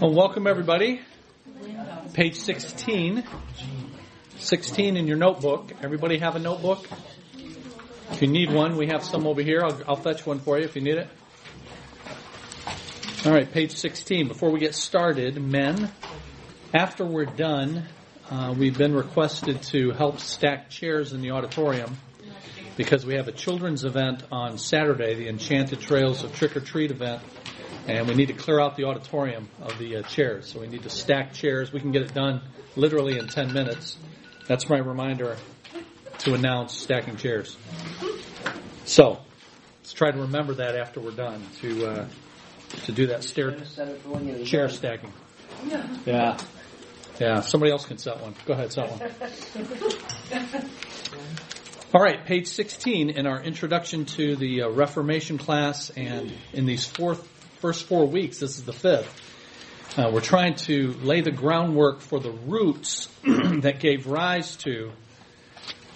Well, welcome everybody. Page 16. 16 in your notebook. Everybody have a notebook? If you need one, we have some over here. I'll, I'll fetch one for you if you need it. All right, page 16. Before we get started, men, after we're done, uh, we've been requested to help stack chairs in the auditorium because we have a children's event on Saturday, the Enchanted Trails of Trick or Treat event and we need to clear out the auditorium of the uh, chairs. So we need to stack chairs. We can get it done literally in 10 minutes. That's my reminder to announce stacking chairs. So let's try to remember that after we're done to uh, to do that stair chair stacking. Yeah. Yeah. Somebody else can set one. Go ahead, set one. All right, page 16 in our introduction to the uh, Reformation class, and in these fourth first four weeks, this is the fifth, uh, we're trying to lay the groundwork for the roots that gave rise to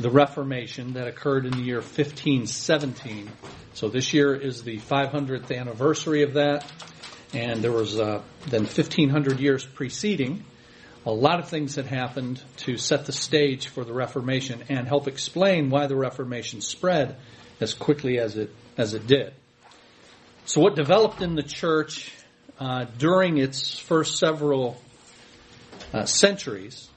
the Reformation that occurred in the year 1517. So this year is the 500th anniversary of that, and there was uh, then 1500 years preceding. A lot of things had happened to set the stage for the Reformation and help explain why the Reformation spread as quickly as it as it did. So, what developed in the church uh, during its first several uh, centuries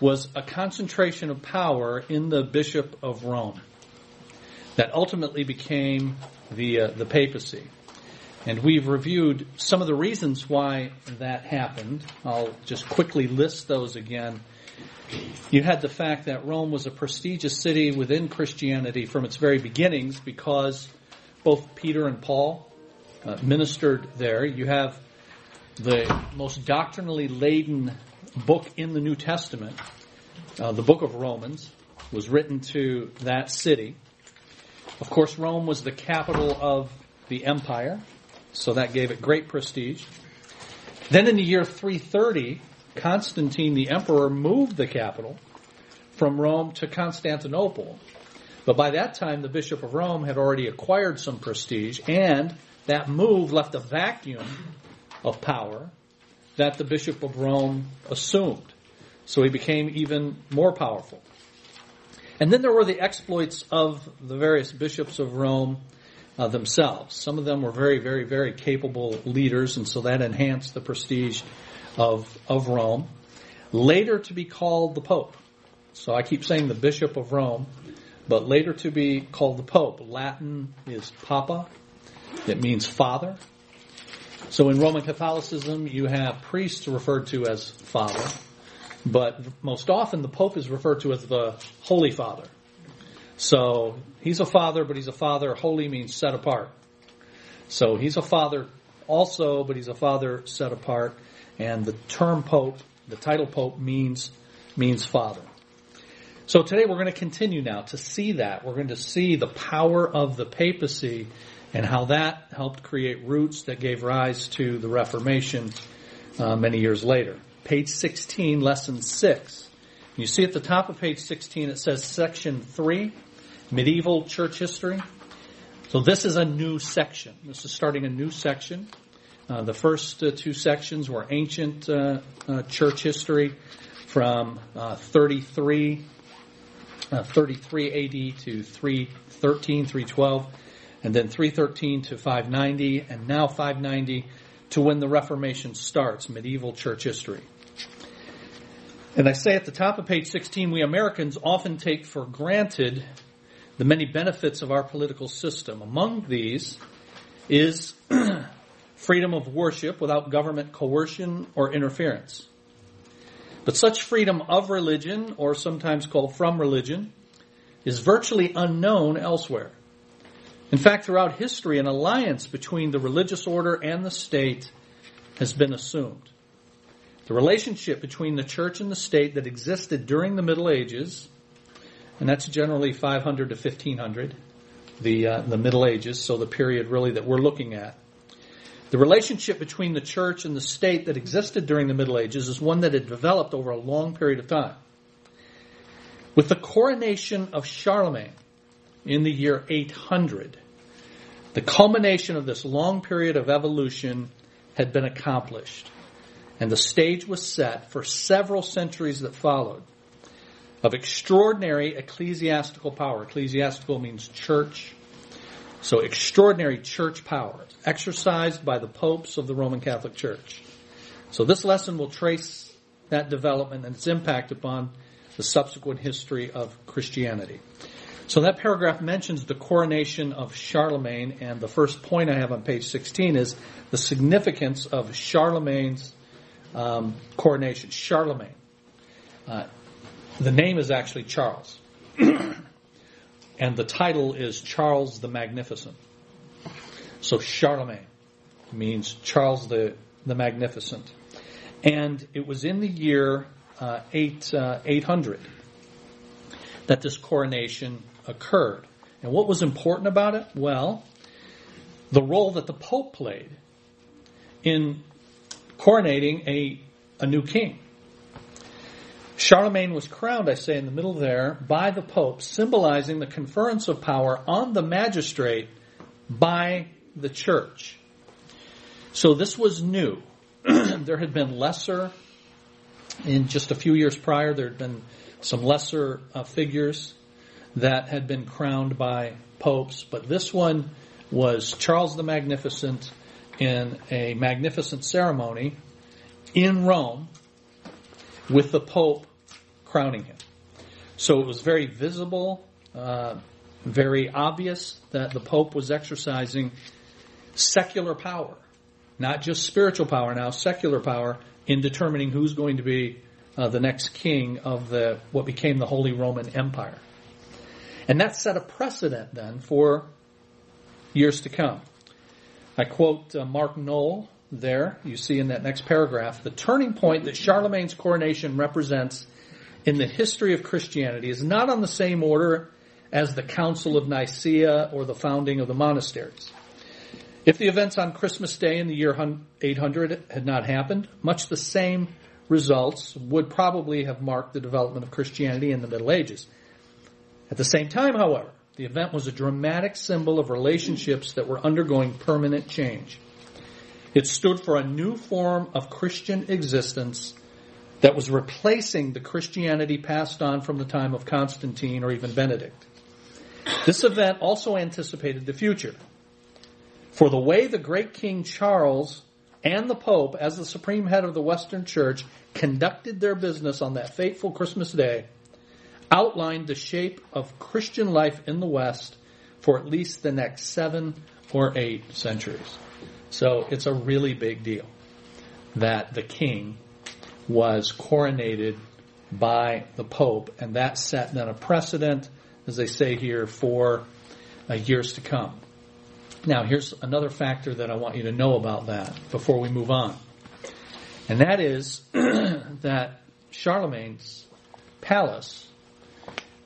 was a concentration of power in the Bishop of Rome that ultimately became the uh, the papacy. And we've reviewed some of the reasons why that happened. I'll just quickly list those again. You had the fact that Rome was a prestigious city within Christianity from its very beginnings because both Peter and Paul uh, ministered there. You have the most doctrinally laden book in the New Testament, uh, the book of Romans, was written to that city. Of course, Rome was the capital of the empire, so that gave it great prestige. Then in the year 330, Constantine the emperor moved the capital from Rome to Constantinople. But by that time, the Bishop of Rome had already acquired some prestige, and that move left a vacuum of power that the Bishop of Rome assumed. So he became even more powerful. And then there were the exploits of the various bishops of Rome uh, themselves. Some of them were very, very, very capable leaders, and so that enhanced the prestige of, of Rome. Later to be called the Pope. So I keep saying the Bishop of Rome but later to be called the Pope. Latin is Papa. It means father. So in Roman Catholicism, you have priests referred to as father, but most often the Pope is referred to as the Holy Father. So he's a father, but he's a father. Holy means set apart. So he's a father also, but he's a father set apart. And the term Pope, the title Pope means, means father. So today we're going to continue now to see that. We're going to see the power of the papacy and how that helped create roots that gave rise to the Reformation uh, many years later. Page 16, lesson 6. You see at the top of page 16 it says section 3, medieval church history. So this is a new section. This is starting a new section. Uh, the first uh, two sections were ancient uh, uh, church history from uh, 33 uh, 33 AD to 313, 312, and then 313 to 590, and now 590 to when the Reformation starts, medieval church history. And I say at the top of page 16, we Americans often take for granted the many benefits of our political system. Among these is freedom of worship without government coercion or interference. But such freedom of religion, or sometimes called from religion, is virtually unknown elsewhere. In fact, throughout history, an alliance between the religious order and the state has been assumed. The relationship between the church and the state that existed during the Middle Ages, and that's generally 500 to 1500, the, uh, the Middle Ages, so the period really that we're looking at, the relationship between the church and the state that existed during the Middle Ages is one that had developed over a long period of time. With the coronation of Charlemagne in the year 800, the culmination of this long period of evolution had been accomplished, and the stage was set for several centuries that followed of extraordinary ecclesiastical power. Ecclesiastical means church. So extraordinary church power exercised by the popes of the Roman Catholic Church. So this lesson will trace that development and its impact upon the subsequent history of Christianity. So that paragraph mentions the coronation of Charlemagne, and the first point I have on page 16 is the significance of Charlemagne's um, coronation. Charlemagne. Uh, the name is actually Charles, and the title is Charles the Magnificent. So Charlemagne means Charles the, the Magnificent. And it was in the year uh, 8, uh, 800 that this coronation occurred. And what was important about it? Well, the role that the Pope played in coronating a, a new king. Charlemagne was crowned, I say in the middle there, by the Pope, symbolizing the conference of power on the magistrate by the church. So this was new. there had been lesser, in just a few years prior, there had been some lesser uh, figures that had been crowned by popes, but this one was Charles the Magnificent in a magnificent ceremony in Rome with the Pope crowning him. So it was very visible, uh, very obvious that the Pope was exercising secular power not just spiritual power now, secular power in determining who's going to be uh, the next king of the what became the Holy Roman Empire. And that set a precedent then for years to come. I quote uh, Mark Noll there, you see in that next paragraph, the turning point that Charlemagne's coronation represents in the history of Christianity is not on the same order as the Council of Nicaea or the founding of the monasteries. If the events on Christmas Day in the year 800 had not happened, much the same results would probably have marked the development of Christianity in the Middle Ages. At the same time, however, the event was a dramatic symbol of relationships that were undergoing permanent change. It stood for a new form of Christian existence that was replacing the Christianity passed on from the time of Constantine or even Benedict. This event also anticipated the future. For the way the great King Charles and the Pope, as the supreme head of the Western Church, conducted their business on that fateful Christmas day, outlined the shape of Christian life in the West for at least the next seven or eight centuries. So it's a really big deal that the king was coronated by the Pope, and that set then a precedent, as they say here, for uh, years to come. Now, here's another factor that I want you to know about that before we move on. And that is that Charlemagne's palace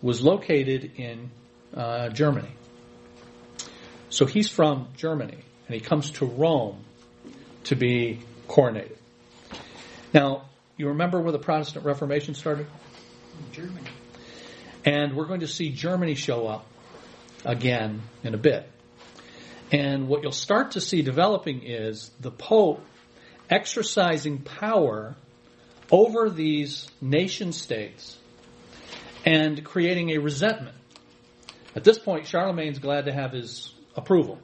was located in uh, Germany. So he's from Germany, and he comes to Rome to be coronated. Now, you remember where the Protestant Reformation started? Germany. And we're going to see Germany show up again in a bit. And what you'll start to see developing is the Pope exercising power over these nation states and creating a resentment. At this point, Charlemagne's glad to have his approval.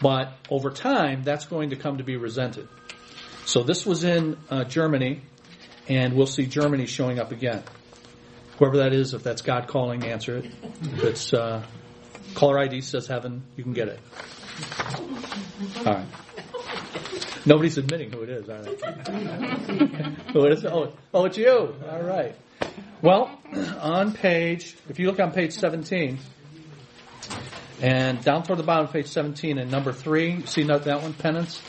But over time, that's going to come to be resented. So this was in uh, Germany, and we'll see Germany showing up again. Whoever that is, if that's God calling, answer it. If it's uh, Caller ID says heaven. You can get it. All right. Nobody's admitting who it is, are they? who it is? Oh, oh, it's you. All right. Well, on page, if you look on page 17, and down toward the bottom of page 17 and number 3, you see that one, penance?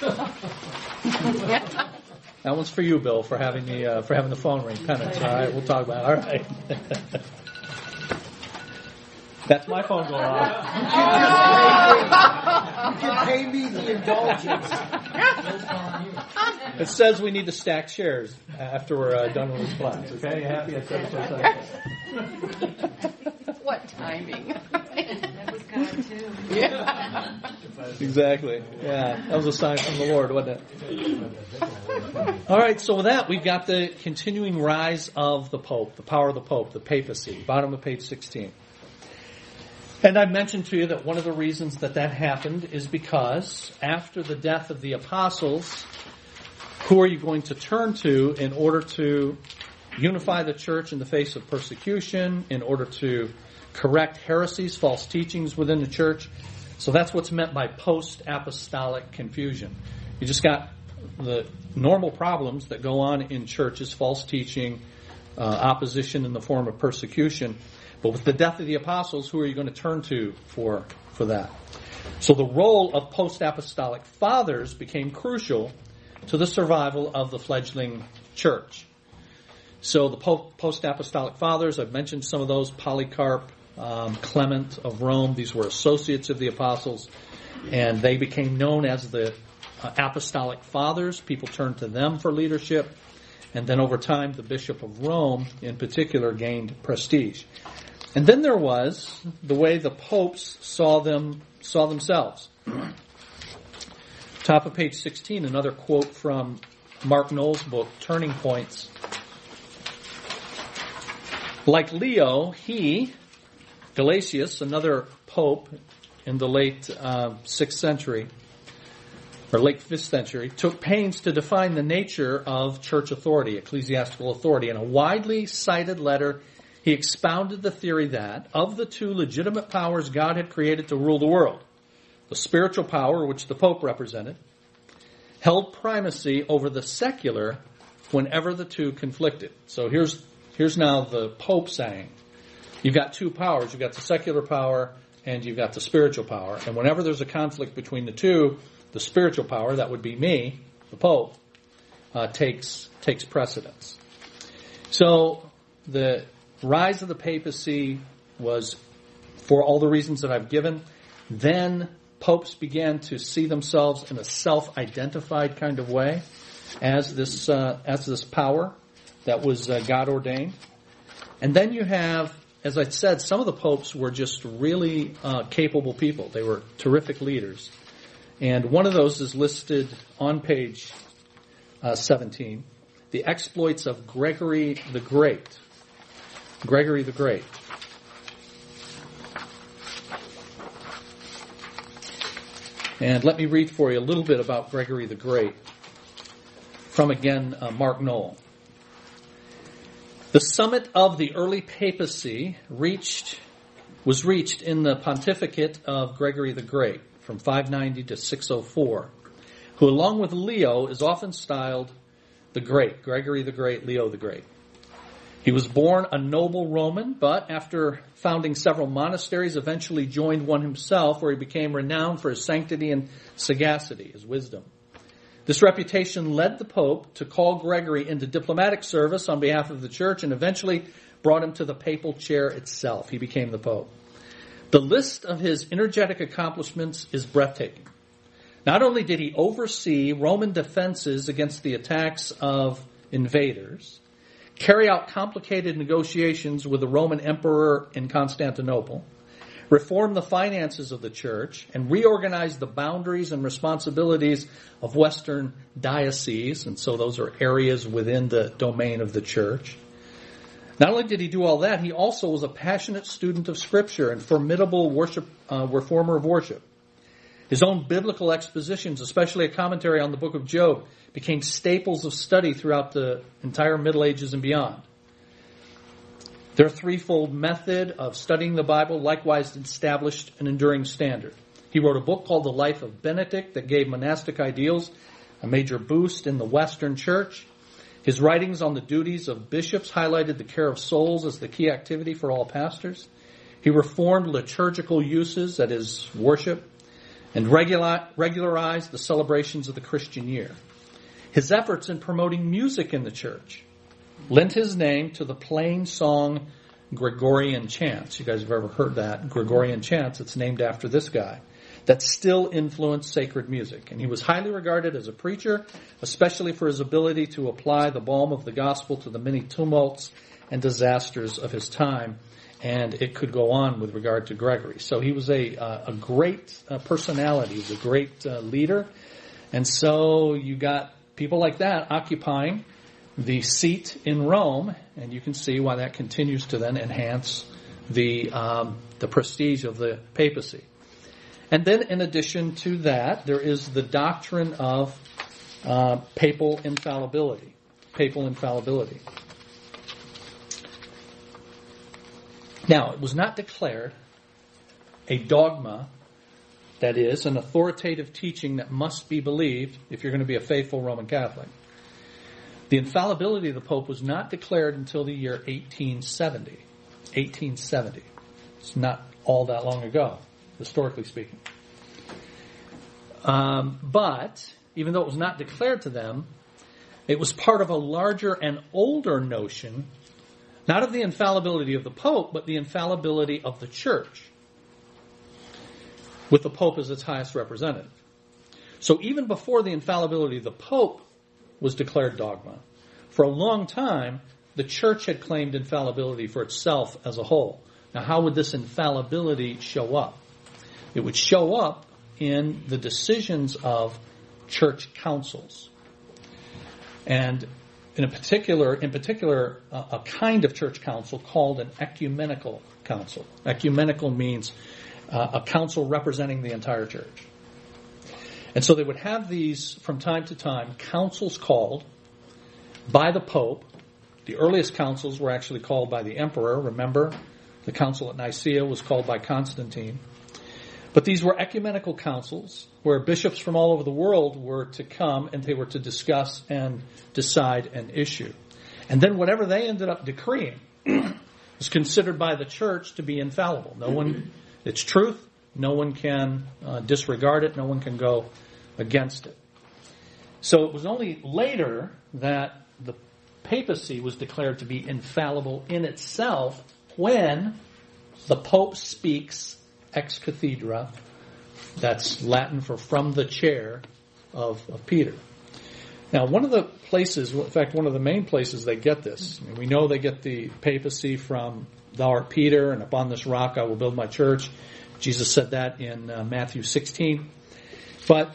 that one's for you, Bill, for having the, uh, for having the phone ring, penance. All right, we'll talk about it. All right. That's my phone going off. you can pay me the indulgence. It says we need to stack chairs after we're uh, done with this class. Okay, you happy? I said it What timing? Too. exactly. Yeah, that was a sign from the Lord, wasn't it? All right, so with that, we've got the continuing rise of the Pope, the power of the Pope, the papacy, bottom of page 16. And I mentioned to you that one of the reasons that that happened is because after the death of the apostles, who are you going to turn to in order to unify the church in the face of persecution, in order to correct heresies, false teachings within the church? So that's what's meant by post apostolic confusion. You just got the normal problems that go on in churches false teaching, uh, opposition in the form of persecution. But with the death of the apostles, who are you going to turn to for, for that? So the role of post apostolic fathers became crucial to the survival of the fledgling church. So the post apostolic fathers, I've mentioned some of those Polycarp, um, Clement of Rome, these were associates of the apostles, and they became known as the uh, apostolic fathers. People turned to them for leadership. And then over time, the Bishop of Rome, in particular, gained prestige. And then there was the way the popes saw them saw themselves. Top of page 16, another quote from Mark Noll's book, Turning Points. Like Leo, he, Gelasius, another pope in the late uh, 6th century, or late 5th century, took pains to define the nature of church authority, ecclesiastical authority, in a widely cited letter he expounded the theory that of the two legitimate powers God had created to rule the world, the spiritual power, which the Pope represented, held primacy over the secular whenever the two conflicted. So here's, here's now the Pope saying, you've got two powers. You've got the secular power and you've got the spiritual power. And whenever there's a conflict between the two, the spiritual power, that would be me, the Pope, uh, takes, takes precedence. So the rise of the papacy was for all the reasons that I've given. Then popes began to see themselves in a self-identified kind of way as this uh, as this power that was uh, God ordained. And then you have, as I said, some of the popes were just really uh, capable people. They were terrific leaders. And one of those is listed on page uh, 17. The exploits of Gregory the Great. Gregory the Great. And let me read for you a little bit about Gregory the Great from again uh, Mark Noll. The summit of the early papacy reached was reached in the pontificate of Gregory the Great from 590 to 604, who along with Leo is often styled the Great, Gregory the Great, Leo the Great. He was born a noble Roman, but after founding several monasteries, eventually joined one himself where he became renowned for his sanctity and sagacity, his wisdom. This reputation led the Pope to call Gregory into diplomatic service on behalf of the church and eventually brought him to the papal chair itself. He became the Pope. The list of his energetic accomplishments is breathtaking. Not only did he oversee Roman defenses against the attacks of invaders, carry out complicated negotiations with the Roman emperor in Constantinople, reform the finances of the church, and reorganize the boundaries and responsibilities of Western dioceses, and so those are areas within the domain of the church. Not only did he do all that, he also was a passionate student of Scripture and formidable worship, uh, reformer of worship. His own biblical expositions, especially a commentary on the book of Job, became staples of study throughout the entire Middle Ages and beyond. Their threefold method of studying the Bible likewise established an enduring standard. He wrote a book called The Life of Benedict that gave monastic ideals a major boost in the Western Church. His writings on the duties of bishops highlighted the care of souls as the key activity for all pastors. He reformed liturgical uses, that is, worship, and regularized the celebrations of the Christian year. His efforts in promoting music in the church lent his name to the plain song Gregorian chants. You guys have ever heard that? Gregorian chants. It's named after this guy. That still influenced sacred music. And he was highly regarded as a preacher, especially for his ability to apply the balm of the gospel to the many tumults and disasters of his time. and it could go on with regard to Gregory. So he was a, uh, a great uh, personality, he was a great uh, leader, and so you got people like that occupying the seat in Rome, and you can see why that continues to then enhance the um, the prestige of the papacy. And then, in addition to that, there is the doctrine of uh, papal infallibility. Papal infallibility. Now, it was not declared a dogma, that is, an authoritative teaching that must be believed if you're going to be a faithful Roman Catholic. The infallibility of the Pope was not declared until the year 1870. 1870. It's not all that long ago, historically speaking. Um, but, even though it was not declared to them, it was part of a larger and older notion not of the infallibility of the Pope, but the infallibility of the Church, with the Pope as its highest representative. So even before the infallibility of the Pope was declared dogma, for a long time, the Church had claimed infallibility for itself as a whole. Now, how would this infallibility show up? It would show up in the decisions of church councils. And in a particular, in particular, a kind of church council called an ecumenical council. Ecumenical means uh, a council representing the entire church. And so they would have these from time to time councils called by the Pope. The earliest councils were actually called by the emperor. Remember, the council at Nicaea was called by Constantine. But these were ecumenical councils where bishops from all over the world were to come and they were to discuss and decide an issue. And then whatever they ended up decreeing was considered by the church to be infallible. No one, it's truth. No one can uh, disregard it. No one can go against it. So it was only later that the papacy was declared to be infallible in itself when the Pope speaks ex cathedra. That's Latin for from the chair of, of Peter. Now, one of the places, in fact, one of the main places they get this, I mean, we know they get the papacy from Thou art Peter, and upon this rock I will build my church. Jesus said that in uh, Matthew 16. But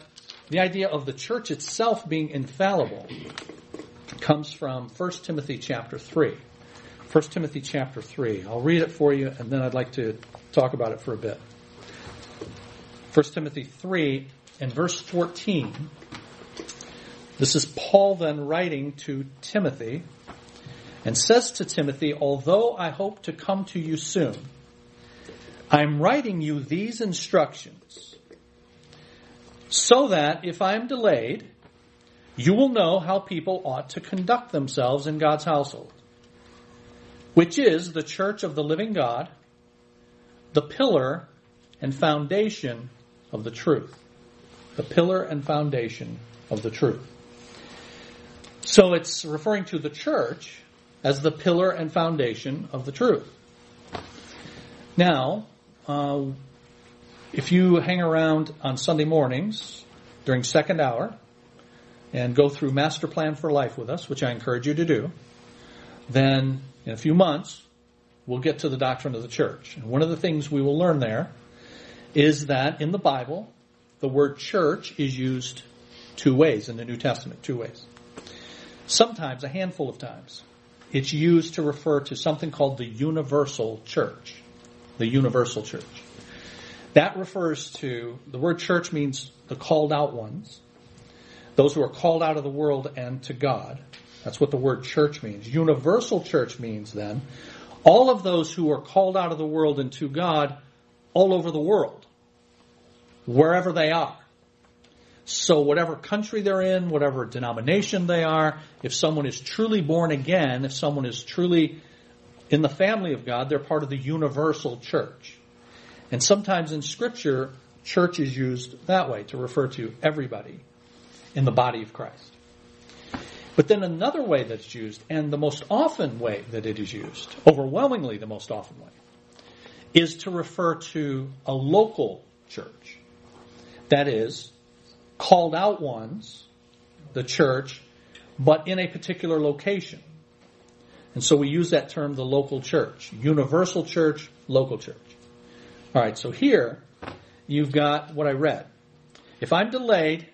the idea of the church itself being infallible comes from 1 Timothy chapter 3. 1 Timothy chapter 3. I'll read it for you, and then I'd like to talk about it for a bit. 1 Timothy 3 and verse 14. This is Paul then writing to Timothy and says to Timothy, Although I hope to come to you soon, I'm writing you these instructions so that if I am delayed, you will know how people ought to conduct themselves in God's household, which is the church of the living God, the pillar and foundation of the truth. The pillar and foundation of the truth. So it's referring to the church as the pillar and foundation of the truth. Now, uh, if you hang around on Sunday mornings during second hour and go through Master Plan for Life with us, which I encourage you to do, then in a few months we'll get to the doctrine of the church. And one of the things we will learn there is that in the Bible, the word church is used two ways in the New Testament, two ways. Sometimes, a handful of times, it's used to refer to something called the universal church. The universal church. That refers to, the word church means the called out ones, those who are called out of the world and to God. That's what the word church means. Universal church means then all of those who are called out of the world and to God all over the world, wherever they are. So whatever country they're in, whatever denomination they are, if someone is truly born again, if someone is truly in the family of God, they're part of the universal church. And sometimes in scripture, church is used that way to refer to everybody in the body of Christ. But then another way that's used, and the most often way that it is used, overwhelmingly the most often way, is to refer to a local church. That is, called out ones, the church, but in a particular location. And so we use that term, the local church. Universal church, local church. All right, so here you've got what I read. If I'm delayed,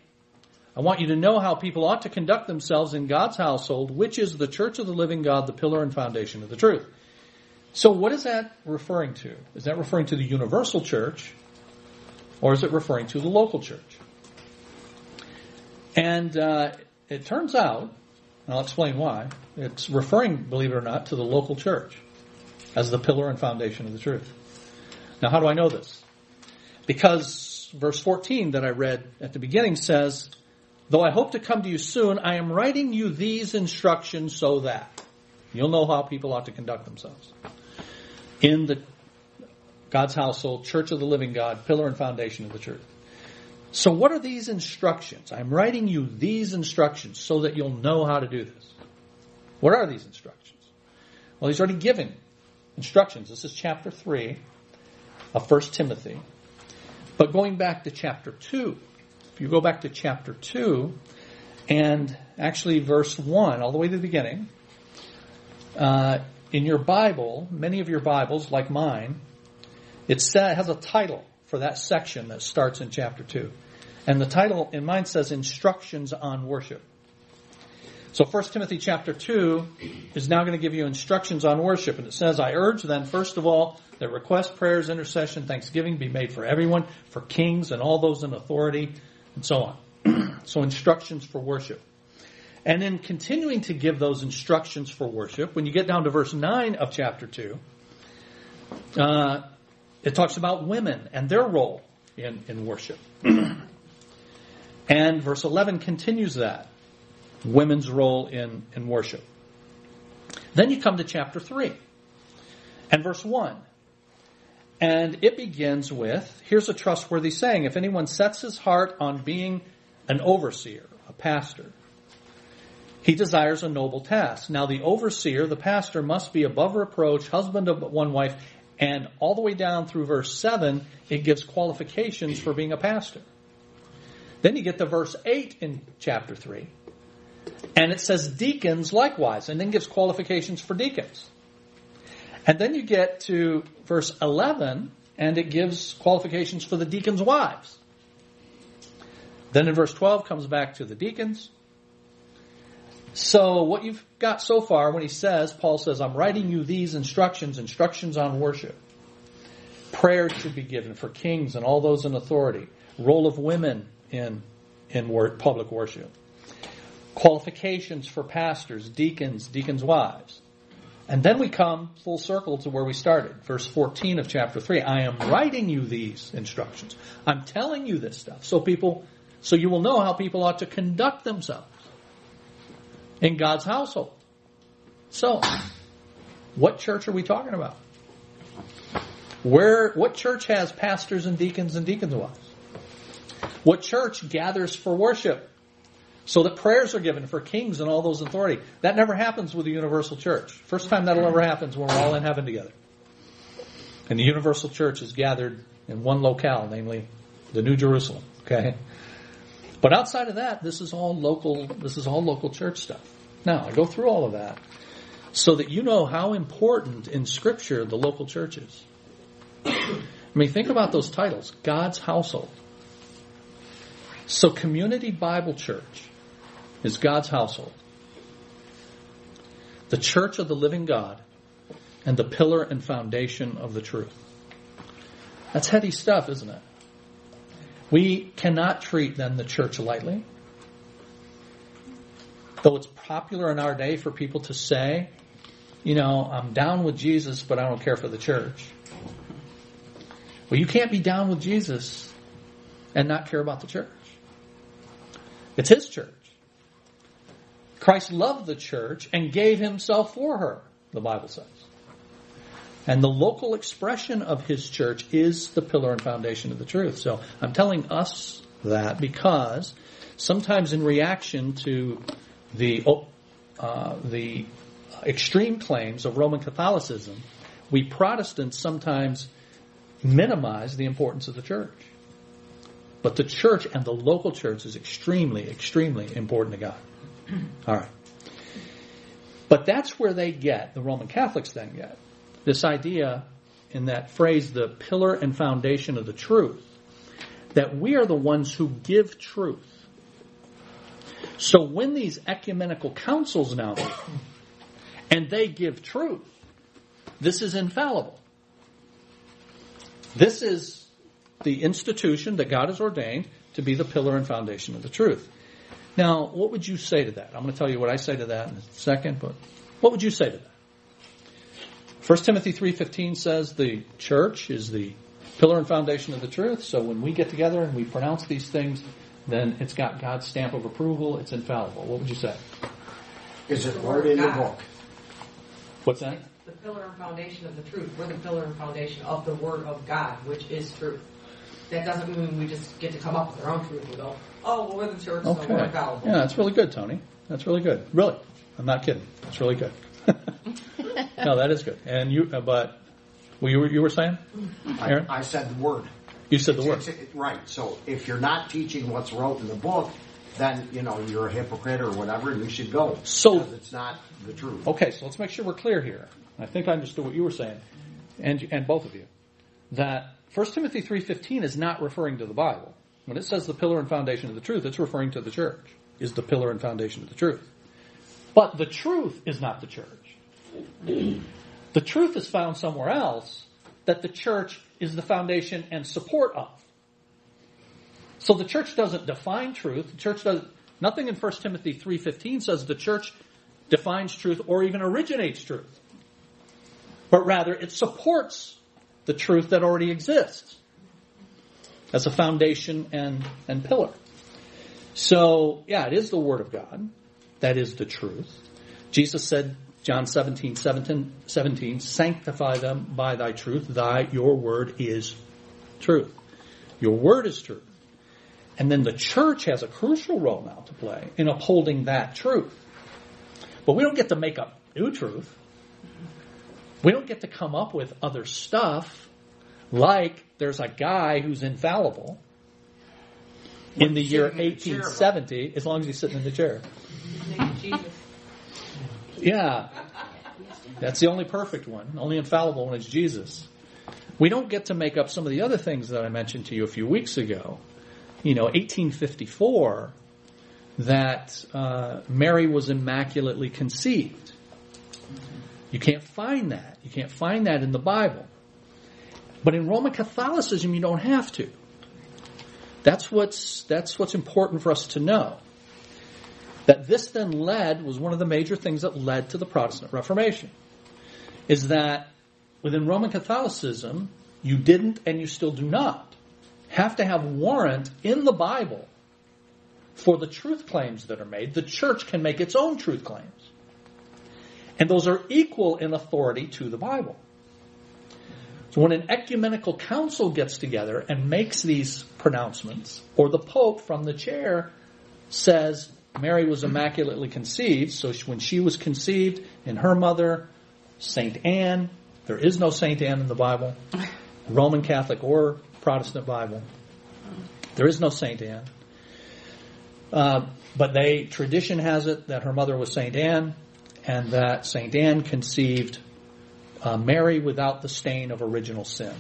I want you to know how people ought to conduct themselves in God's household, which is the church of the living God, the pillar and foundation of the truth. So what is that referring to? Is that referring to the universal church or is it referring to the local church? And uh, it turns out, and I'll explain why, it's referring, believe it or not, to the local church as the pillar and foundation of the truth. Now, how do I know this? Because verse 14 that I read at the beginning says, Though I hope to come to you soon, I am writing you these instructions so that you'll know how people ought to conduct themselves. In the God's household, church of the living God, pillar and foundation of the truth. So what are these instructions? I'm writing you these instructions so that you'll know how to do this. What are these instructions? Well, he's already given instructions. This is chapter 3 of 1 Timothy. But going back to chapter 2, if you go back to chapter 2 and actually verse 1 all the way to the beginning, uh, in your Bible, many of your Bibles, like mine, it has a title for that section that starts in chapter 2. And the title in mine says Instructions on Worship. So 1 Timothy chapter 2 is now going to give you instructions on worship. And it says, I urge then, first of all, that request, prayers, intercession, thanksgiving be made for everyone, for kings and all those in authority, and so on. so instructions for worship. And in continuing to give those instructions for worship, when you get down to verse 9 of chapter 2, uh, it talks about women and their role in, in worship. and verse 11 continues that women's role in, in worship. Then you come to chapter 3 and verse 1. And it begins with here's a trustworthy saying if anyone sets his heart on being an overseer, a pastor, he desires a noble task. Now, the overseer, the pastor, must be above reproach, husband of one wife, and all the way down through verse 7, it gives qualifications for being a pastor. Then you get to verse 8 in chapter 3, and it says deacons likewise, and then gives qualifications for deacons. And then you get to verse 11, and it gives qualifications for the deacons' wives. Then in verse 12 comes back to the deacons. So what you've got so far when he says, Paul says, I'm writing you these instructions, instructions on worship. Prayers should be given for kings and all those in authority. Role of women in, in public worship. Qualifications for pastors, deacons, deacons' wives. And then we come full circle to where we started. Verse 14 of chapter 3. I am writing you these instructions. I'm telling you this stuff so people, so you will know how people ought to conduct themselves in God's household. So, what church are we talking about? Where, what church has pastors and deacons and deacons' wives? What church gathers for worship? So that prayers are given for kings and all those in authority. That never happens with the universal church. First time that'll ever happen is when we're all in heaven together. And the universal church is gathered in one locale, namely the New Jerusalem. Okay? But outside of that, this is all local, this is all local church stuff. Now, I go through all of that so that you know how important in scripture the local church is. I mean, think about those titles. God's household. So Community Bible Church is God's household. The church of the living God and the pillar and foundation of the truth. That's heady stuff, isn't it? We cannot treat then the church lightly. Though it's popular in our day for people to say, you know, I'm down with Jesus, but I don't care for the church. Well, you can't be down with Jesus and not care about the church. It's His church. Christ loved the church and gave Himself for her, the Bible says. And the local expression of his church is the pillar and foundation of the truth. So I'm telling us that because sometimes in reaction to the, uh, the extreme claims of Roman Catholicism, we Protestants sometimes minimize the importance of the church. But the church and the local church is extremely, extremely important to God. All right. But that's where they get, the Roman Catholics then get, this idea in that phrase, the pillar and foundation of the truth, that we are the ones who give truth. So when these ecumenical councils now meet, and they give truth, this is infallible. This is the institution that God has ordained to be the pillar and foundation of the truth. Now, what would you say to that? I'm going to tell you what I say to that in a second, but what would you say to that? 1 Timothy 3:15 says the church is the pillar and foundation of the truth. So when we get together and we pronounce these things, then it's got God's stamp of approval. It's infallible. What would you say? Is it word in the book? What's that? The pillar and foundation of the truth. We're the pillar and foundation of the Word of God, which is truth. That doesn't mean we just get to come up with our own truth. We go, oh, well, we're the church, so Okay. we're infallible. Yeah, that's really good, Tony. That's really good. Really, I'm not kidding. That's really good. no, that is good. And you, uh, but well, you were you were saying, I, Aaron? I said the word. You said the It's- word. it's- right. So if you're not teaching what's wrote in the book, then you know you're a hypocrite or whatever, and you should go. So- because it's not the truth. Okay, so let's make sure we're clear here. I think I understood what you were saying, and and both of you, that 1 Timothy three fifteen is not referring to the Bible. When it says the pillar and foundation of the truth, it's referring to the church. Is the pillar and foundation of the truth. But the truth is not the church. The truth is found somewhere else that the church is the foundation and support of. So the church doesn't define truth. The church does nothing in 1 Timothy 3:15 says the church defines truth or even originates truth. But rather it supports the truth that already exists as a foundation and, and pillar. So, yeah, it is the Word of God. That is the truth. Jesus said, John 17, 17, 17, sanctify them by thy truth. Thy, your word is truth. Your word is truth. And then the church has a crucial role now to play in upholding that truth. But we don't get to make up new truth. We don't get to come up with other stuff like there's a guy who's infallible in the year Sitting in the 1870, as long as he's sitting in the chair. Jesus. Yeah. That's the only perfect one, only infallible one is Jesus. We don't get to make up some of the other things that I mentioned to you a few weeks ago. You know, 1854, that uh, Mary was immaculately conceived. You can't find that. You can't find that in the Bible. But in Roman Catholicism, you don't have to. That's what's, that's what's important for us to know. That this then led, was one of the major things that led to the Protestant Reformation. Is that within Roman Catholicism, you didn't and you still do not have to have warrant in the Bible for the truth claims that are made. The church can make its own truth claims. And those are equal in authority to the Bible. So when an ecumenical council gets together and makes these pronouncements, or the Pope from the chair says Mary was immaculately conceived, so when she was conceived in her mother, Saint Anne, there is no Saint Anne in the Bible, Roman Catholic or Protestant Bible. There is no Saint Anne. Uh, but they tradition has it that her mother was Saint Anne, and that Saint Anne conceived uh, Mary without the stain of original sin.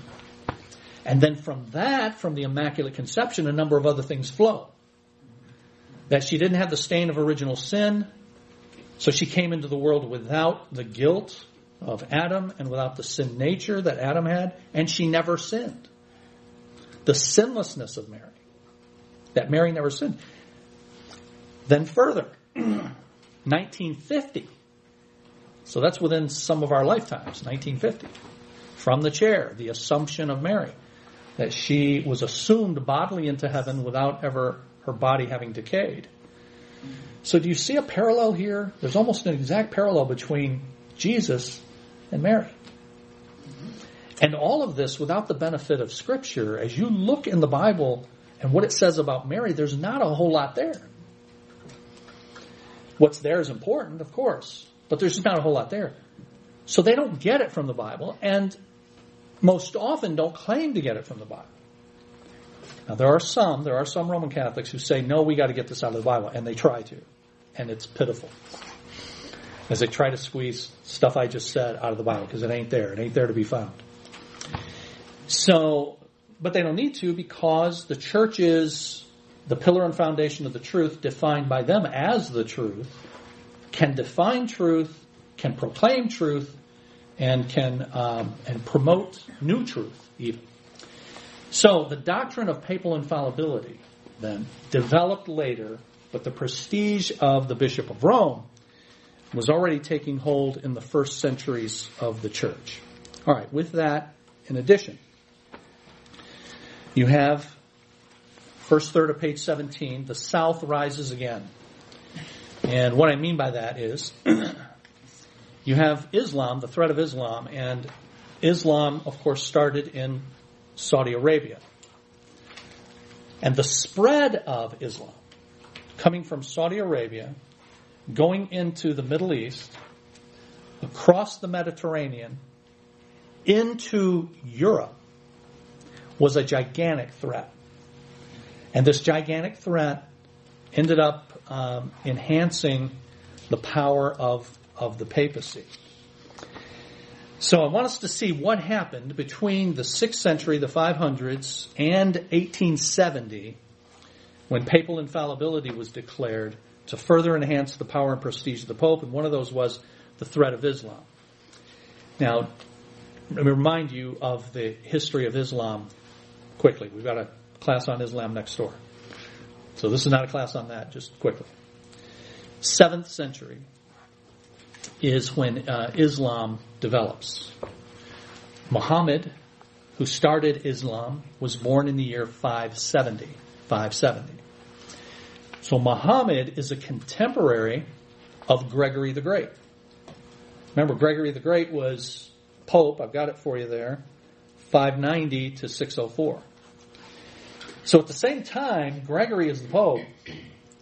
And then from that, from the Immaculate Conception, a number of other things flow. That she didn't have the stain of original sin, so she came into the world without the guilt of Adam and without the sin nature that Adam had, and she never sinned. The sinlessness of Mary. That Mary never sinned. Then further, 1950. So that's within some of our lifetimes, 1950. From the chair, the Assumption of Mary. That she was assumed bodily into heaven without ever her body having decayed. So do you see a parallel here? There's almost an exact parallel between Jesus and Mary. And all of this without the benefit of Scripture, as you look in the Bible and what it says about Mary, there's not a whole lot there. What's there is important, of course, but there's not a whole lot there. So they don't get it from the Bible, and most often don't claim to get it from the Bible. Now there are some, there are some Roman Catholics who say, no, we got to get this out of the Bible, and they try to, and it's pitiful. as they try to squeeze stuff I just said out of the Bible because it ain't there. It ain't there to be found. So, but they don't need to because the church is the pillar and foundation of the truth defined by them as the truth, can define truth, can proclaim truth, and can um, and promote new truth even. So the doctrine of papal infallibility then developed later, but the prestige of the Bishop of Rome was already taking hold in the first centuries of the church. All right, with that, in addition, you have first third of page 17, the South rises again. And what I mean by that is you have Islam, the threat of Islam, and Islam, of course, started in Saudi Arabia. And the spread of Islam coming from Saudi Arabia, going into the Middle East, across the Mediterranean, into Europe, was a gigantic threat. And this gigantic threat ended up um, enhancing the power of, of the papacy. So I want us to see what happened between the 6th century, the 500s, and 1870 when papal infallibility was declared to further enhance the power and prestige of the Pope, and one of those was the threat of Islam. Now, let me remind you of the history of Islam quickly. We've got a class on Islam next door. So this is not a class on that, just quickly. Seventh century is when uh, Islam develops. Muhammad, who started Islam, was born in the year 570. 570. So Muhammad is a contemporary of Gregory the Great. Remember, Gregory the Great was Pope, I've got it for you there, 590 to 604. So at the same time, Gregory is the Pope,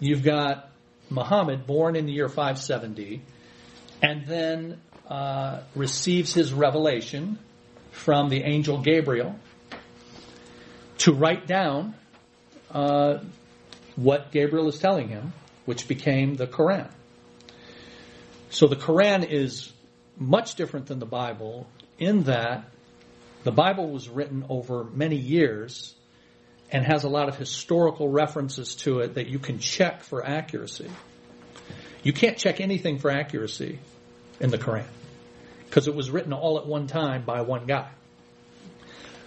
you've got Muhammad born in the year 570, and then uh, receives his revelation from the angel Gabriel to write down uh, what Gabriel is telling him, which became the Quran. So the Quran is much different than the Bible in that the Bible was written over many years and has a lot of historical references to it that you can check for accuracy. You can't check anything for accuracy in the Quran because it was written all at one time by one guy.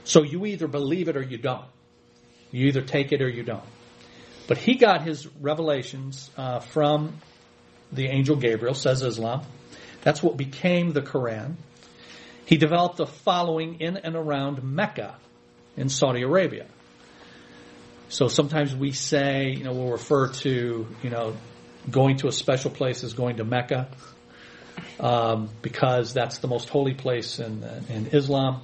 So you either believe it or you don't. You either take it or you don't. But he got his revelations uh, from the angel Gabriel, says Islam. That's what became the Quran. He developed a following in and around Mecca in Saudi Arabia. So sometimes we say, you know, we'll refer to, you know, going to a special place as going to Mecca um, because that's the most holy place in, in Islam.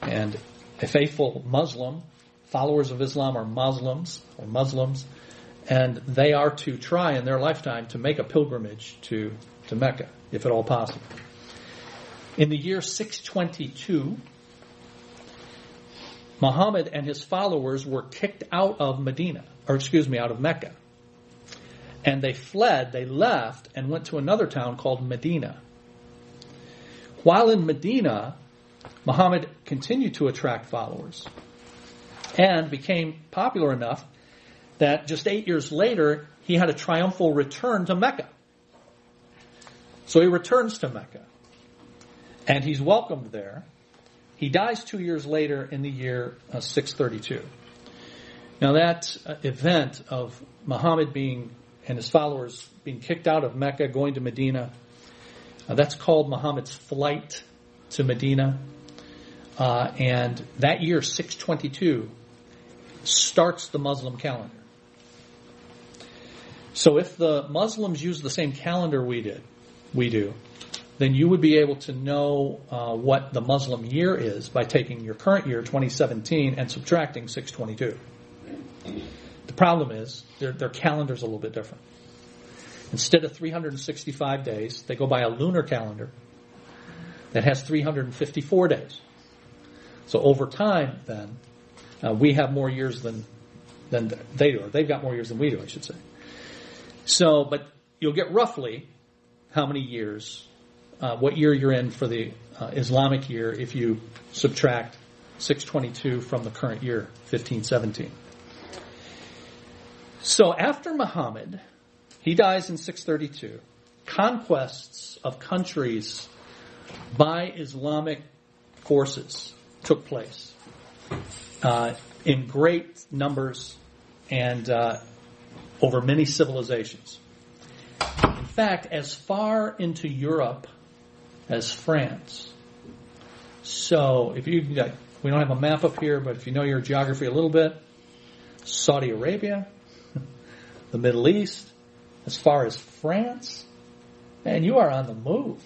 And a faithful Muslim, followers of Islam are Muslims or Muslims, and they are to try in their lifetime to make a pilgrimage to, to Mecca, if at all possible. In the year 622, Muhammad and his followers were kicked out of Medina, or excuse me, out of Mecca. And they fled, they left, and went to another town called Medina. While in Medina, Muhammad continued to attract followers and became popular enough that just eight years later, he had a triumphal return to Mecca. So he returns to Mecca and he's welcomed there. He dies two years later in the year uh, 632. Now that uh, event of Muhammad being and his followers being kicked out of Mecca, going to Medina, uh, that's called Muhammad's flight to Medina. Uh, and that year, 622, starts the Muslim calendar. So if the Muslims use the same calendar we did, we do, then you would be able to know uh, what the Muslim year is by taking your current year, 2017, and subtracting 622. The problem is their, their calendar's a little bit different. Instead of 365 days, they go by a lunar calendar that has 354 days. So over time, then, uh, we have more years than than they do, or they've got more years than we do, I should say. So, but you'll get roughly how many years, uh, what year you're in for the uh, Islamic year if you subtract 622 from the current year, 1517. So after Muhammad, he dies in 632, conquests of countries by Islamic forces took place uh, in great numbers and uh, over many civilizations. In fact, as far into Europe as France. So if you, we don't have a map up here, but if you know your geography a little bit, Saudi Arabia, the Middle East, as far as France, and you are on the move.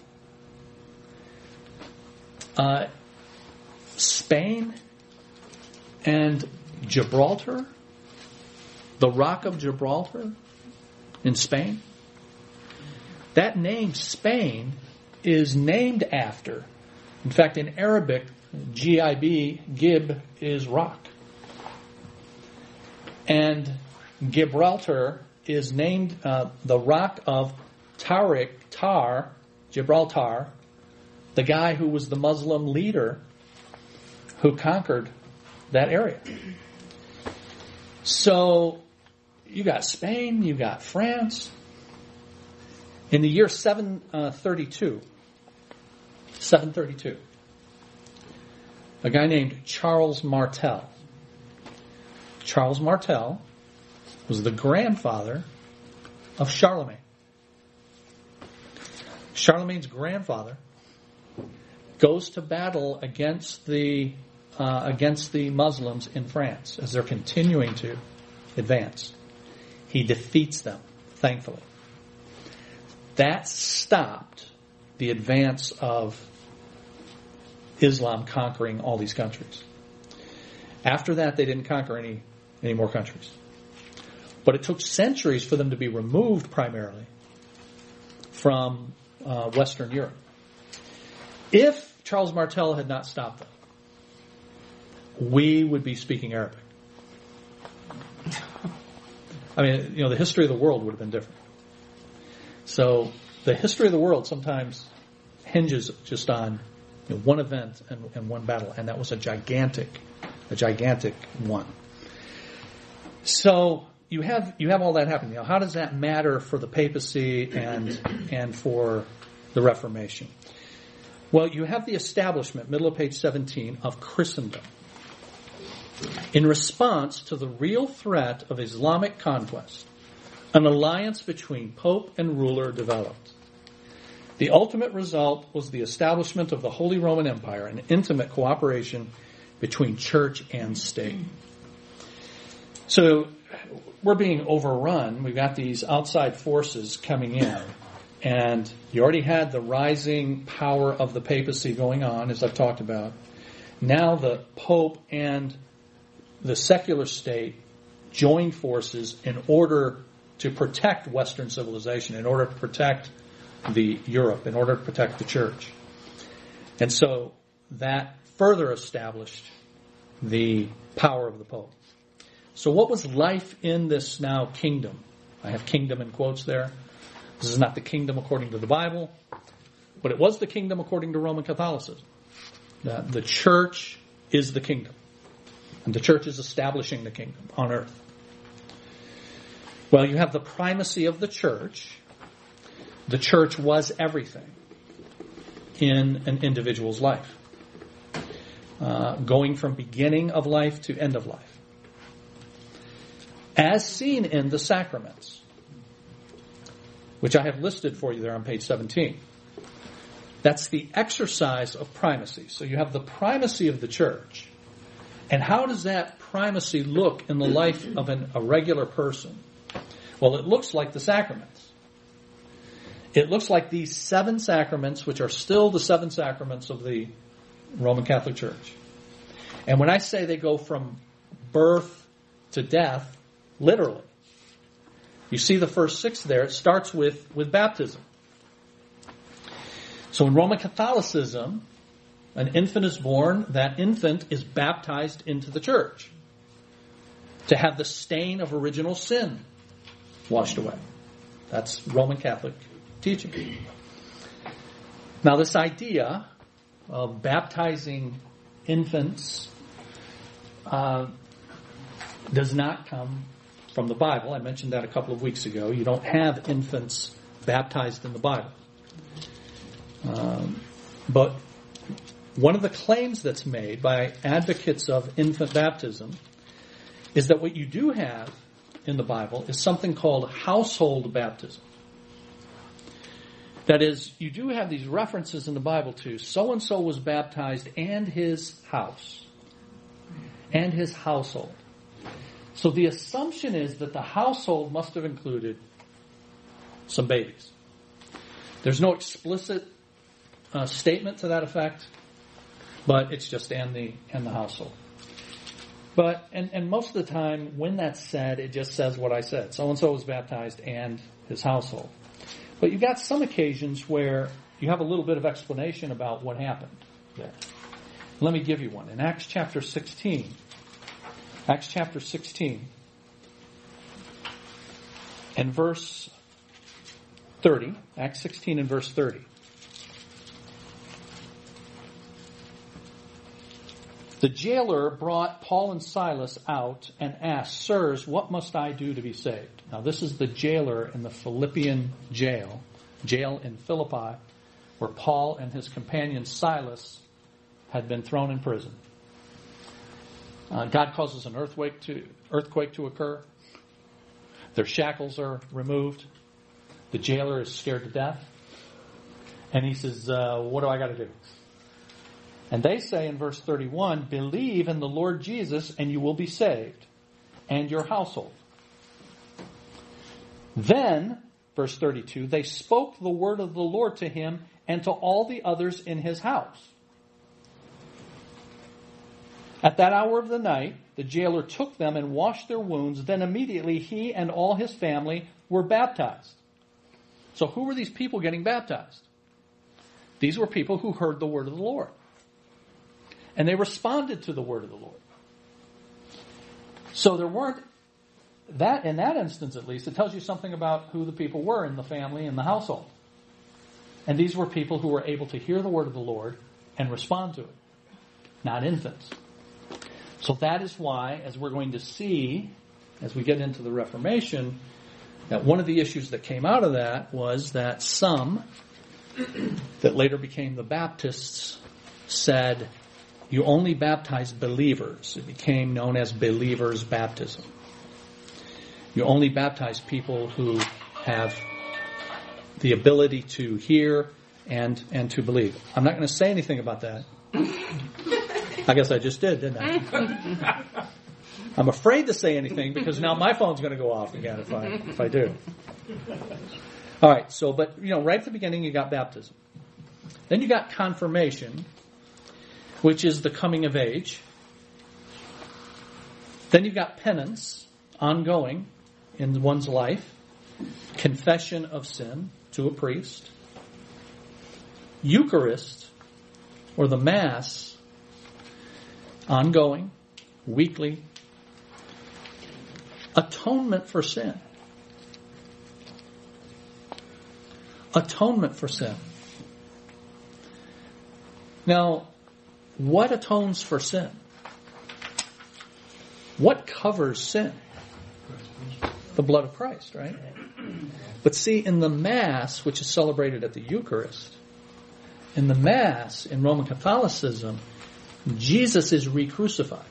Uh, Spain and Gibraltar, the Rock of Gibraltar in Spain. That name Spain is named after. In fact, in Arabic, G-I-B, Gib is rock. And Gibraltar is named uh, the rock of Tariq, Tar, Gibraltar, the guy who was the Muslim leader who conquered that area. So you got Spain, you got France. In the year 732, 732, a guy named Charles Martel. Charles Martel was the grandfather of Charlemagne. Charlemagne's grandfather goes to battle against the uh, against the Muslims in France as they're continuing to advance. He defeats them, thankfully. That stopped the advance of Islam conquering all these countries. After that, they didn't conquer any, any more countries. But it took centuries for them to be removed primarily from uh, Western Europe. If Charles Martel had not stopped them, we would be speaking Arabic. I mean, you know, the history of the world would have been different. So the history of the world sometimes hinges just on you know, one event and, and one battle, and that was a gigantic, a gigantic one. So you have you have all that happening. Now, how does that matter for the papacy and and for the Reformation? Well, you have the establishment, middle of page 17, of Christendom. In response to the real threat of Islamic conquest, an alliance between Pope and ruler developed. The ultimate result was the establishment of the Holy Roman Empire, an intimate cooperation between church and state. So we're being overrun. We've got these outside forces coming in. And you already had the rising power of the papacy going on, as I've talked about. Now the Pope and the secular state join forces in order to protect Western civilization, in order to protect the Europe, in order to protect the church. And so that further established the power of the Pope. So what was life in this now kingdom? I have kingdom in quotes there. This is not the kingdom according to the Bible, but it was the kingdom according to Roman Catholicism. the church is the kingdom. And the church is establishing the kingdom on earth. Well, you have the primacy of the church. The church was everything in an individual's life, uh, going from beginning of life to end of life. As seen in the sacraments, which I have listed for you there on page 17. That's the exercise of primacy. So you have the primacy of the church and how does that primacy look in the life of an, a regular person? Well, it looks like the sacraments. It looks like these seven sacraments, which are still the seven sacraments of the Roman Catholic Church. And when I say they go from birth to death, literally, you see the first six there, it starts with, with baptism. So in Roman Catholicism, an infant is born, that infant is baptized into the church to have the stain of original sin washed away. That's Roman Catholic teaching. Now, this idea of baptizing infants uh, does not come from the Bible. I mentioned that a couple of weeks ago. You don't have infants baptized in the Bible. Um, but one of the claims that's made by advocates of infant baptism is that what you do have in the Bible is something called household baptism. That is, you do have these references in the Bible to so and so was baptized and his house and his household. So the assumption is that the household must have included some babies. There's no explicit uh, statement to that effect, but it's just and the and the household. But and, and most of the time when that's said, it just says what I said. So and so was baptized and his household. But you've got some occasions where you have a little bit of explanation about what happened there. Let me give you one. In Acts chapter 16, Acts chapter 16, and verse 30, Acts 16 and verse 30. The jailer brought Paul and Silas out and asked, Sirs, what must I do to be saved? Now, this is the jailer in the Philippian jail, jail in Philippi, where Paul and his companion Silas had been thrown in prison. Uh, God causes an earthquake to, earthquake to occur. Their shackles are removed. The jailer is scared to death. And he says, uh, What do I got to do? And they say in verse 31, Believe in the Lord Jesus and you will be saved, and your household. Then, verse 32, they spoke the word of the Lord to him and to all the others in his house. At that hour of the night, the jailer took them and washed their wounds. Then immediately he and all his family were baptized. So who were these people getting baptized? These were people who heard the word of the Lord. And they responded to the word of the Lord. So there weren't that in that instance at least, it tells you something about who the people were in the family and the household. And these were people who were able to hear the word of the Lord and respond to it, not infants. So that is why, as we're going to see as we get into the Reformation, that one of the issues that came out of that was that some that later became the Baptists said, you only baptize believers. It became known as believers' baptism. You only baptize people who have the ability to hear and, and to believe. I'm not going to say anything about that. I guess I just did, didn't I? I'm afraid to say anything because now my phone's going to go off again if I, if I do. All right, so, but, you know, right at the beginning you got baptism. Then you got confirmation, which is the coming of age. Then you've got penance, ongoing, in one's life, confession of sin to a priest, Eucharist, or the Mass, ongoing, weekly, atonement for sin. Atonement for sin. Now, what atones for sin? What covers sin? the blood of Christ, right? But see, in the Mass, which is celebrated at the Eucharist, in the Mass, in Roman Catholicism, Jesus is re-crucified.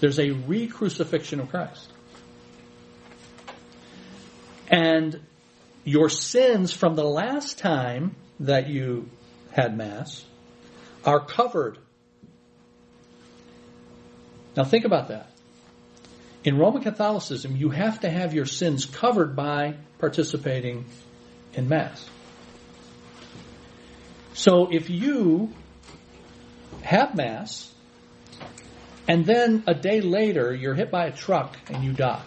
There's a re-crucifixion of Christ. And your sins from the last time that you had Mass are covered. Now think about that. In Roman Catholicism, you have to have your sins covered by participating in Mass. So if you have Mass, and then a day later you're hit by a truck and you die,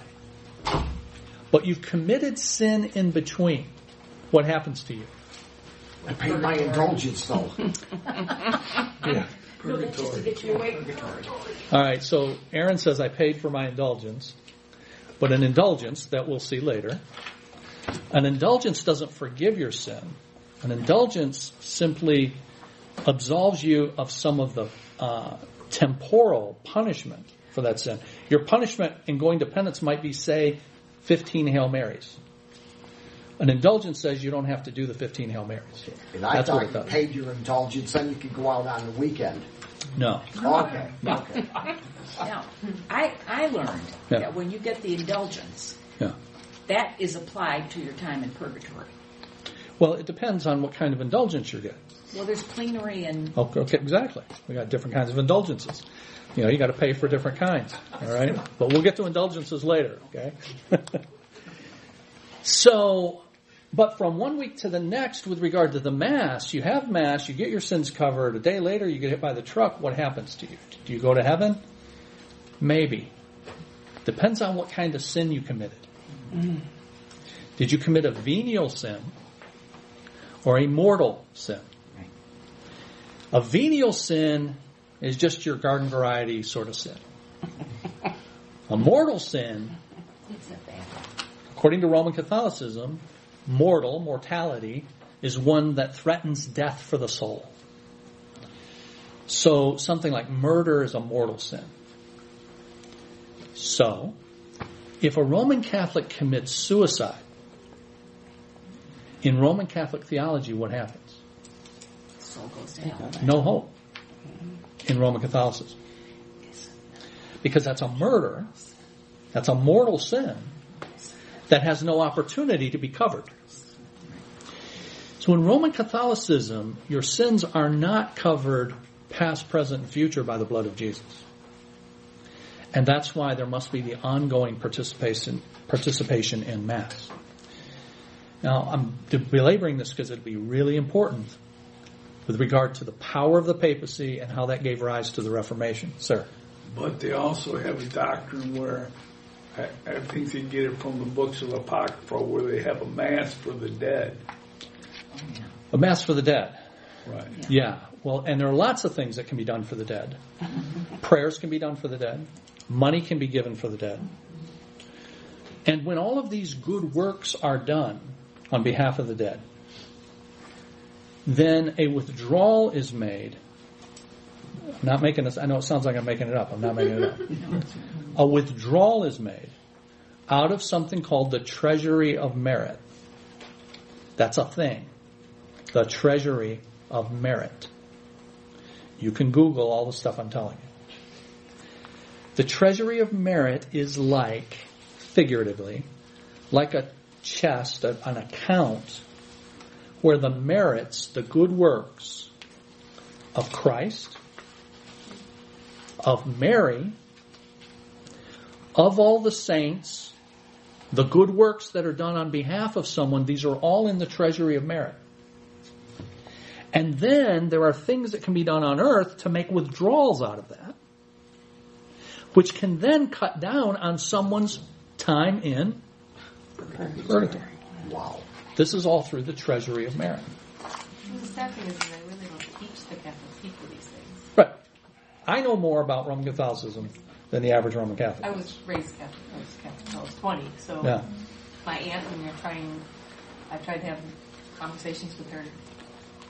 but you've committed sin in between, what happens to you? I paid my indulgence though. Yeah. Purgatory. All right, so Aaron says I paid for my indulgence, but an indulgence that we'll see later An indulgence doesn't forgive your sin. An indulgence simply absolves you of some of the uh, temporal punishment for that sin. Your punishment in going to penance might be, say, 15 Hail Marys. An indulgence says you don't have to do the 15 Hail Marys. And I That's what it thought you does. paid your indulgence, then you could go out on the weekend. No. Okay, okay. Now, I, I learned Yeah. that when you get the indulgence, Yeah. that is applied to your time in purgatory. Well, it depends on what kind of indulgence you're getting. Well, there's plenary and Okay, okay, exactly. We got different kinds of indulgences. You know, you got to pay for different kinds. All right, but we'll get to indulgences later. Okay. so, but from one week to the next, with regard to the mass, you have mass, you get your sins covered. A day later, you get hit by the truck. What happens to you? Do you go to heaven? Maybe. Depends on what kind of sin you committed. Did you commit a venial sin or a mortal sin? A venial sin is just your garden variety sort of sin. A mortal sin, it's a bad. according to Roman Catholicism, mortal, mortality, is one that threatens death for the soul. So something like murder is a mortal sin. So, if a Roman Catholic commits suicide, in Roman Catholic theology, what happens? Soul goes to hell. No hope in Roman Catholicism. Because that's a murder, that's a mortal sin that has no opportunity to be covered. So in Roman Catholicism, your sins are not covered past, present, and future by the blood of Jesus. And that's why there must be the ongoing participation, participation in Mass. Now, I'm belaboring this because it'd be really important with regard to the power of the papacy and how that gave rise to the Reformation. Sir. But they also have a doctrine where I, I think they get it from the books of Apocrypha where they have a mass for the dead. A Mass for the dead. Right. Yeah. Well, and there are lots of things that can be done for the dead. Prayers can be done for the dead. Money can be given for the dead. And when all of these good works are done on behalf of the dead, then a withdrawal is made. I'm not making this, I know it sounds like I'm making it up. I'm not making it up. A withdrawal is made out of something called the treasury of merit. That's a thing. The treasury of merit. You can Google all the stuff I'm telling you. The treasury of merit is like, figuratively, like a chest, an account, where the merits, the good works of Christ, of Mary, of all the saints, the good works that are done on behalf of someone, these are all in the treasury of merit. And then there are things that can be done on earth to make withdrawals out of that, which can then cut down on someone's time in purgatory. Wow. This is all through the treasury of merit. Well, the sad thing is that they really don't teach the Catholic I know more about Roman Catholicism than the average Roman Catholic. I was raised Catholic. I was Catholic until I was 20. So Yeah. my aunt, when were trying, I tried to have conversations with her.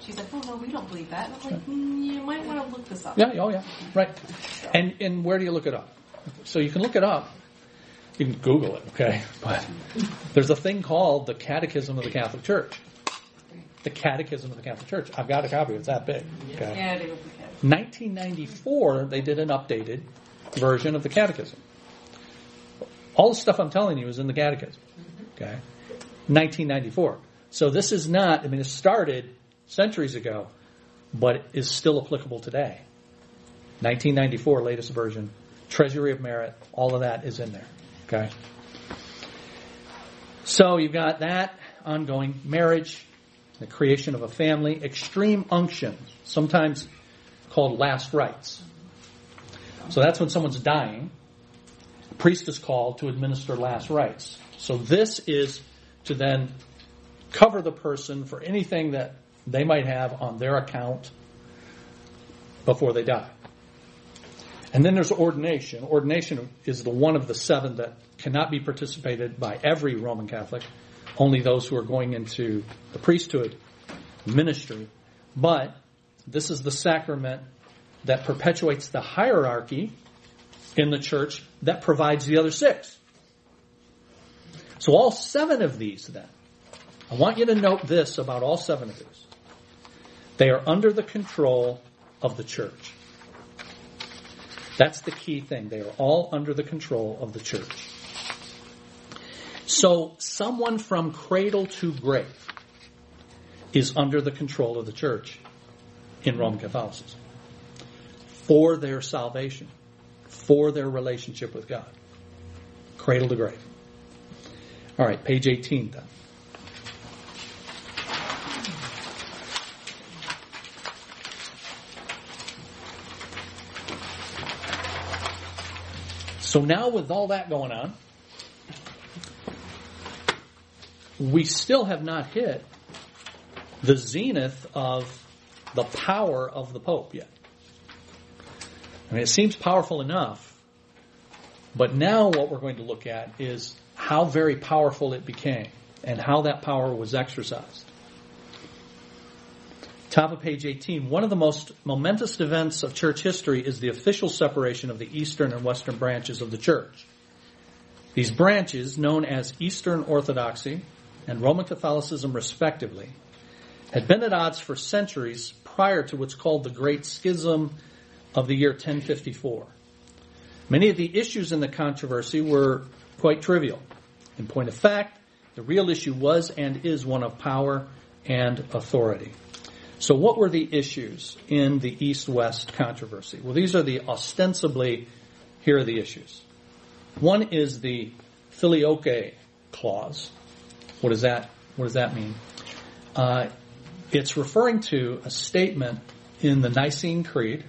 She's like, "Oh no, we don't believe that." And I'm like, mm, "You might want to look this up." Yeah, oh yeah, right. And and where do you look it up? So you can look it up. You can Google it, okay? But there's a thing called the Catechism of the Catholic Church. The Catechism of the Catholic Church. I've got a copy. It's that big. Okay. Yeah, they would be Catholic. 1994, they did an updated version of the Catechism. All the stuff I'm telling you is in the Catechism. Okay. 1994. So this is not. I mean, it started centuries ago, but is still applicable today. 1994, latest version, Treasury of Merit, all of that is in there. Okay? So you've got that ongoing marriage, the creation of a family, extreme unction, sometimes called last rites. So that's when someone's dying. A priest is called to administer last rites. So this is to then cover the person for anything that they might have on their account before they die. And then there's ordination. Ordination is the one of the seven that cannot be participated by every Roman Catholic, only those who are going into the priesthood ministry. But this is the sacrament that perpetuates the hierarchy in the church that provides the other six. So all seven of these then, I want you to note this about all seven of these. They are under the control of the church. That's the key thing. They are all under the control of the church. So someone from cradle to grave is under the control of the church in Roman Catholicism for their salvation, for their relationship with God. Cradle to grave. All right, page 18 then. So now with all that going on, we still have not hit the zenith of the power of the Pope yet. I mean, it seems powerful enough, but now what we're going to look at is how very powerful it became and how that power was exercised. Top of page 18. One of the most momentous events of church history is the official separation of the eastern and western branches of the church. These branches, known as Eastern Orthodoxy and Roman Catholicism respectively, had been at odds for centuries prior to what's called the Great Schism of the year 1054. Many of the issues in the controversy were quite trivial. In point of fact, the real issue was and is one of power and authority. So what were the issues in the East-West controversy? Well, these are the ostensibly, here are the issues. One is the filioque clause. What does that, what does that mean? Uh, it's referring to a statement in the Nicene Creed.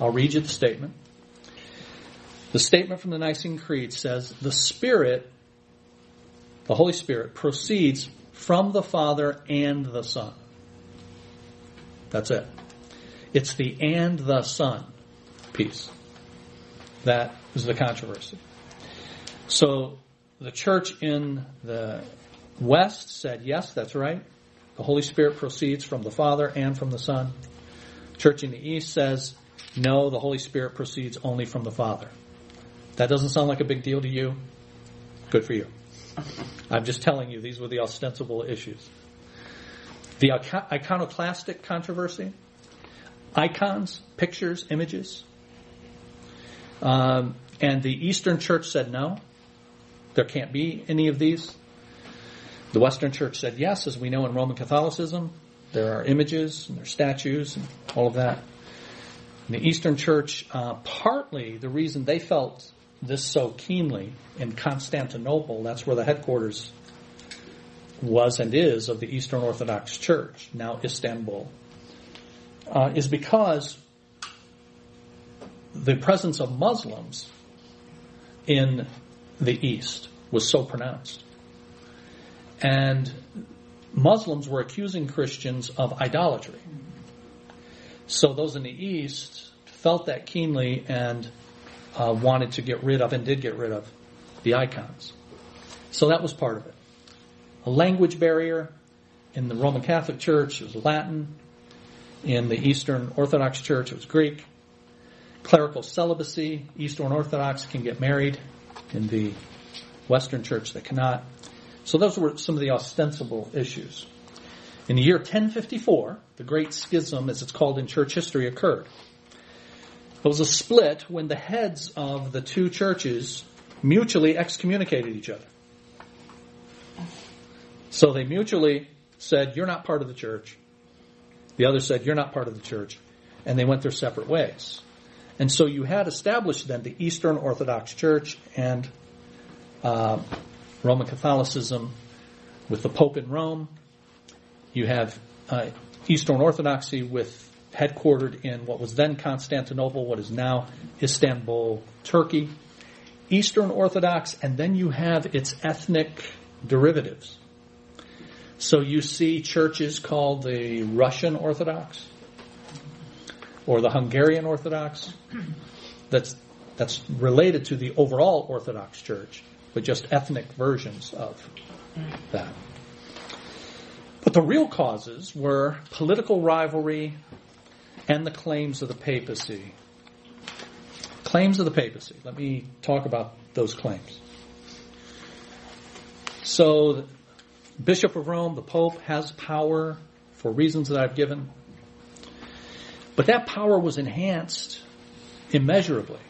I'll read you the statement. The statement from the Nicene Creed says, the Spirit, the Holy Spirit, proceeds from the Father and the Son. That's it. It's the and the Son piece. That is the controversy. So the church in the West said, yes, that's right. The Holy Spirit proceeds from the Father and from the Son. Church in the East says, no, the Holy Spirit proceeds only from the Father. That doesn't sound like a big deal to you? Good for you. I'm just telling you, these were the ostensible issues. The iconoclastic controversy, icons, pictures, images. Um, and the Eastern Church said no, there can't be any of these. The Western Church said yes, as we know in Roman Catholicism, there are images and there are statues and all of that. And the Eastern Church, uh, partly the reason they felt this so keenly in Constantinople, that's where the headquarters was and is of the Eastern Orthodox Church, now Istanbul, uh, is because the presence of Muslims in the East was so pronounced. And Muslims were accusing Christians of idolatry. So those in the East felt that keenly and uh, wanted to get rid of and did get rid of the icons. So that was part of it a language barrier. In the Roman Catholic Church, it was Latin. In the Eastern Orthodox Church, it was Greek. Clerical celibacy, Eastern Orthodox can get married. In the Western Church, they cannot. So those were some of the ostensible issues. In the year 1054, the Great Schism, as it's called in church history, occurred. It was a split when the heads of the two churches mutually excommunicated each other. So they mutually said, You're not part of the church. The other said, You're not part of the church. And they went their separate ways. And so you had established then the Eastern Orthodox Church and uh, Roman Catholicism with the Pope in Rome. You have uh, Eastern Orthodoxy with headquartered in what was then Constantinople, what is now Istanbul, Turkey. Eastern Orthodox, and then you have its ethnic derivatives. So you see churches called the Russian Orthodox or the Hungarian Orthodox. That's that's related to the overall Orthodox Church, but just ethnic versions of that. But the real causes were political rivalry and the claims of the papacy. Claims of the papacy. Let me talk about those claims. So, the Bishop of Rome, the Pope, has power for reasons that I've given. But that power was enhanced immeasurably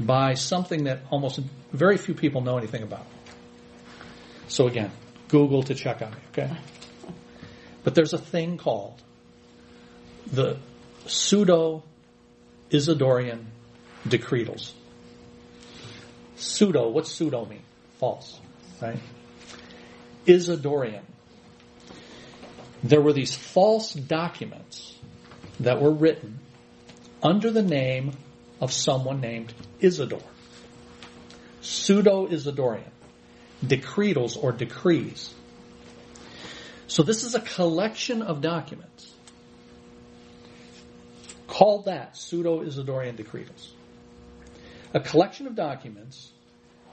by something that almost very few people know anything about. So again, Google to check on me, okay? But there's a thing called the pseudo Isidorian decretals. Pseudo, what's pseudo mean? False, right? Isidorian. There were these false documents that were written under the name of someone named Isidore. Pseudo Isidorian. Decretals or decrees. So this is a collection of documents called that Pseudo Isidorian Decretals. A collection of documents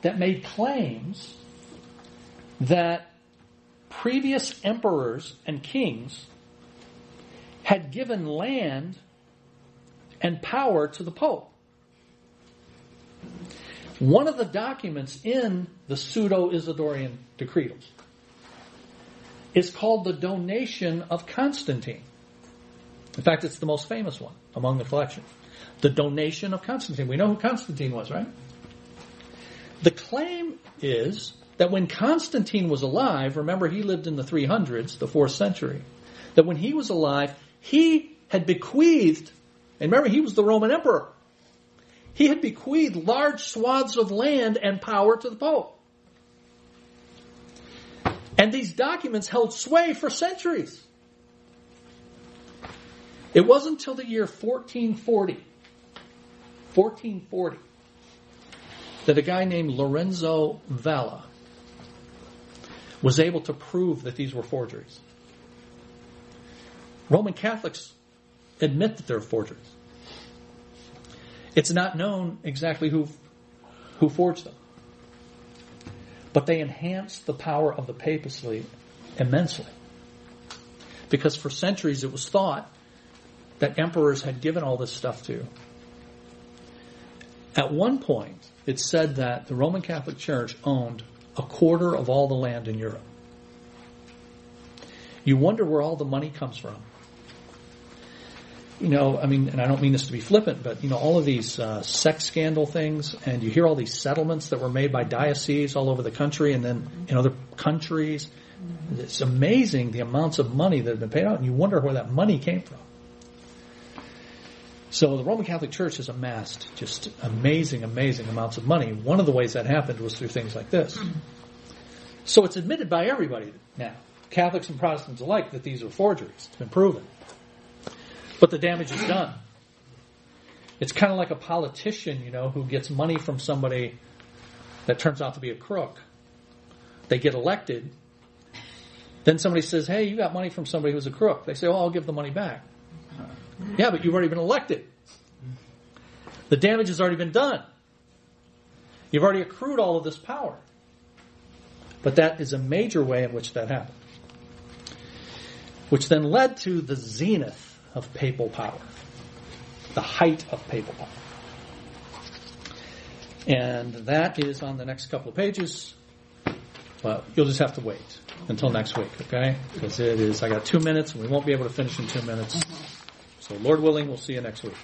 that made claims that previous emperors and kings had given land and power to the Pope. One of the documents in the pseudo Isidorian decretals is called the donation of Constantine. In fact, it's the most famous one among the collection. The donation of Constantine. We know who Constantine was, right? The claim is that when Constantine was alive, remember he lived in the 300s, the 4th century, that when he was alive, he had bequeathed, and remember he was the Roman emperor, he had bequeathed large swaths of land and power to the Pope. And these documents held sway for centuries. It wasn't until the year 1440, 1440, that a guy named Lorenzo Valla was able to prove that these were forgeries. Roman Catholics admit that they're forgeries. It's not known exactly who, who forged them. But they enhanced the power of the papacy immensely. Because for centuries it was thought that emperors had given all this stuff to. At one point, it said that the Roman Catholic Church owned a quarter of all the land in Europe. You wonder where all the money comes from. You know, I mean, and I don't mean this to be flippant, but you know, all of these uh, sex scandal things, and you hear all these settlements that were made by dioceses all over the country, and then in other countries. It's amazing the amounts of money that have been paid out, and you wonder where that money came from. So the Roman Catholic Church has amassed just amazing, amazing amounts of money. One of the ways that happened was through things like this. So it's admitted by everybody now, Catholics and Protestants alike, that these are forgeries. It's been proven. But the damage is done. It's kind of like a politician, you know, who gets money from somebody that turns out to be a crook. They get elected. Then somebody says, hey, you got money from somebody who's a crook. They say, oh, I'll give the money back. Yeah, but you've already been elected. The damage has already been done. You've already accrued all of this power. But that is a major way in which that happened. Which then led to the zenith of papal power, the height of papal power. And that is on the next couple of pages. But you'll just have to wait until next week, okay? Because it is, I got two minutes and we won't be able to finish in two minutes. Mm-hmm. So, Lord willing, we'll see you next week.